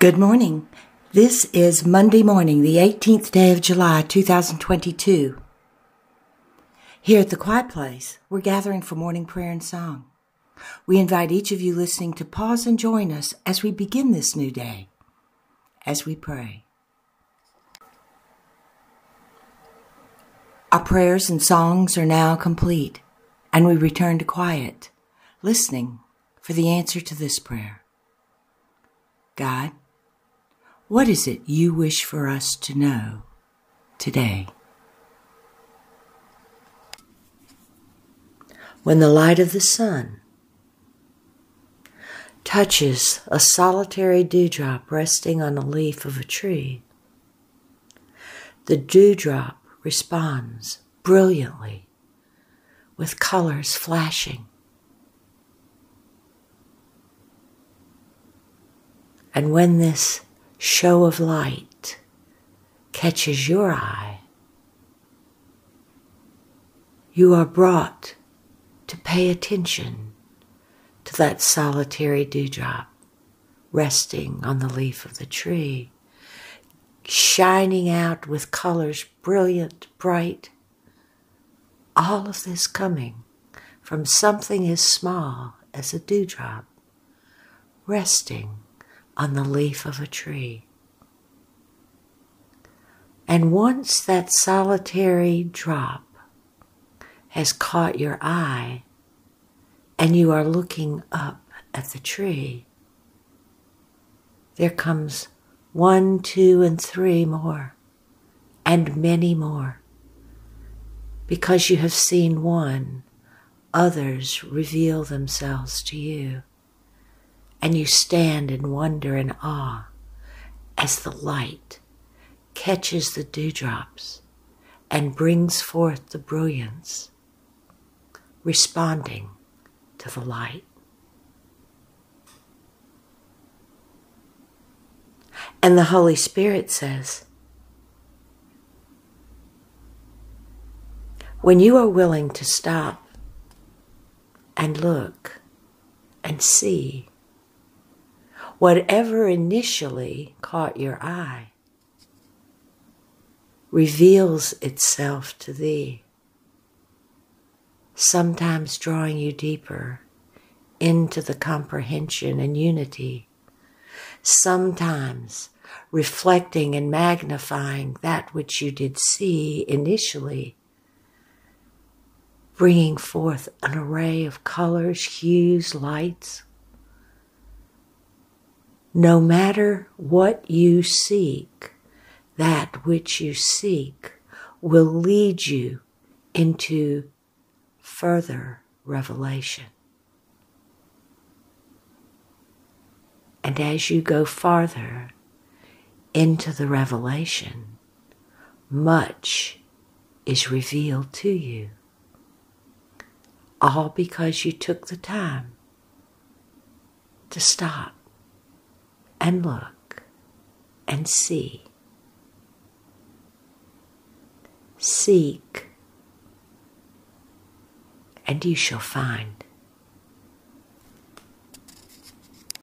Good morning. This is Monday morning, the 18th day of July, 2022. Here at the Quiet Place, we're gathering for morning prayer and song. We invite each of you listening to pause and join us as we begin this new day, as we pray. Our prayers and songs are now complete, and we return to quiet, listening for the answer to this prayer. God, what is it you wish for us to know today? When the light of the sun touches a solitary dewdrop resting on a leaf of a tree, the dewdrop responds brilliantly with colors flashing. And when this show of light catches your eye, you are brought to pay attention to that solitary dewdrop resting on the leaf of the tree, shining out with colors brilliant, bright. All of this coming from something as small as a dewdrop resting on the leaf of a tree. And once that solitary drop has caught your eye and you are looking up at the tree, there comes one, two, and three more, and many more. Because you have seen one, others reveal themselves to you and you stand in wonder and awe as the light catches the dewdrops and brings forth the brilliance, responding to the light. And the Holy Spirit says, when you are willing to stop and look and see whatever initially caught your eye reveals itself to thee, sometimes drawing you deeper into the comprehension and unity, sometimes reflecting and magnifying that which you did see initially, bringing forth an array of colors, hues, lights no matter what you seek, that which you seek will lead you into further revelation. And as you go farther into the revelation, much is revealed to you. All because you took the time to stop and look and see. Seek, and you shall find.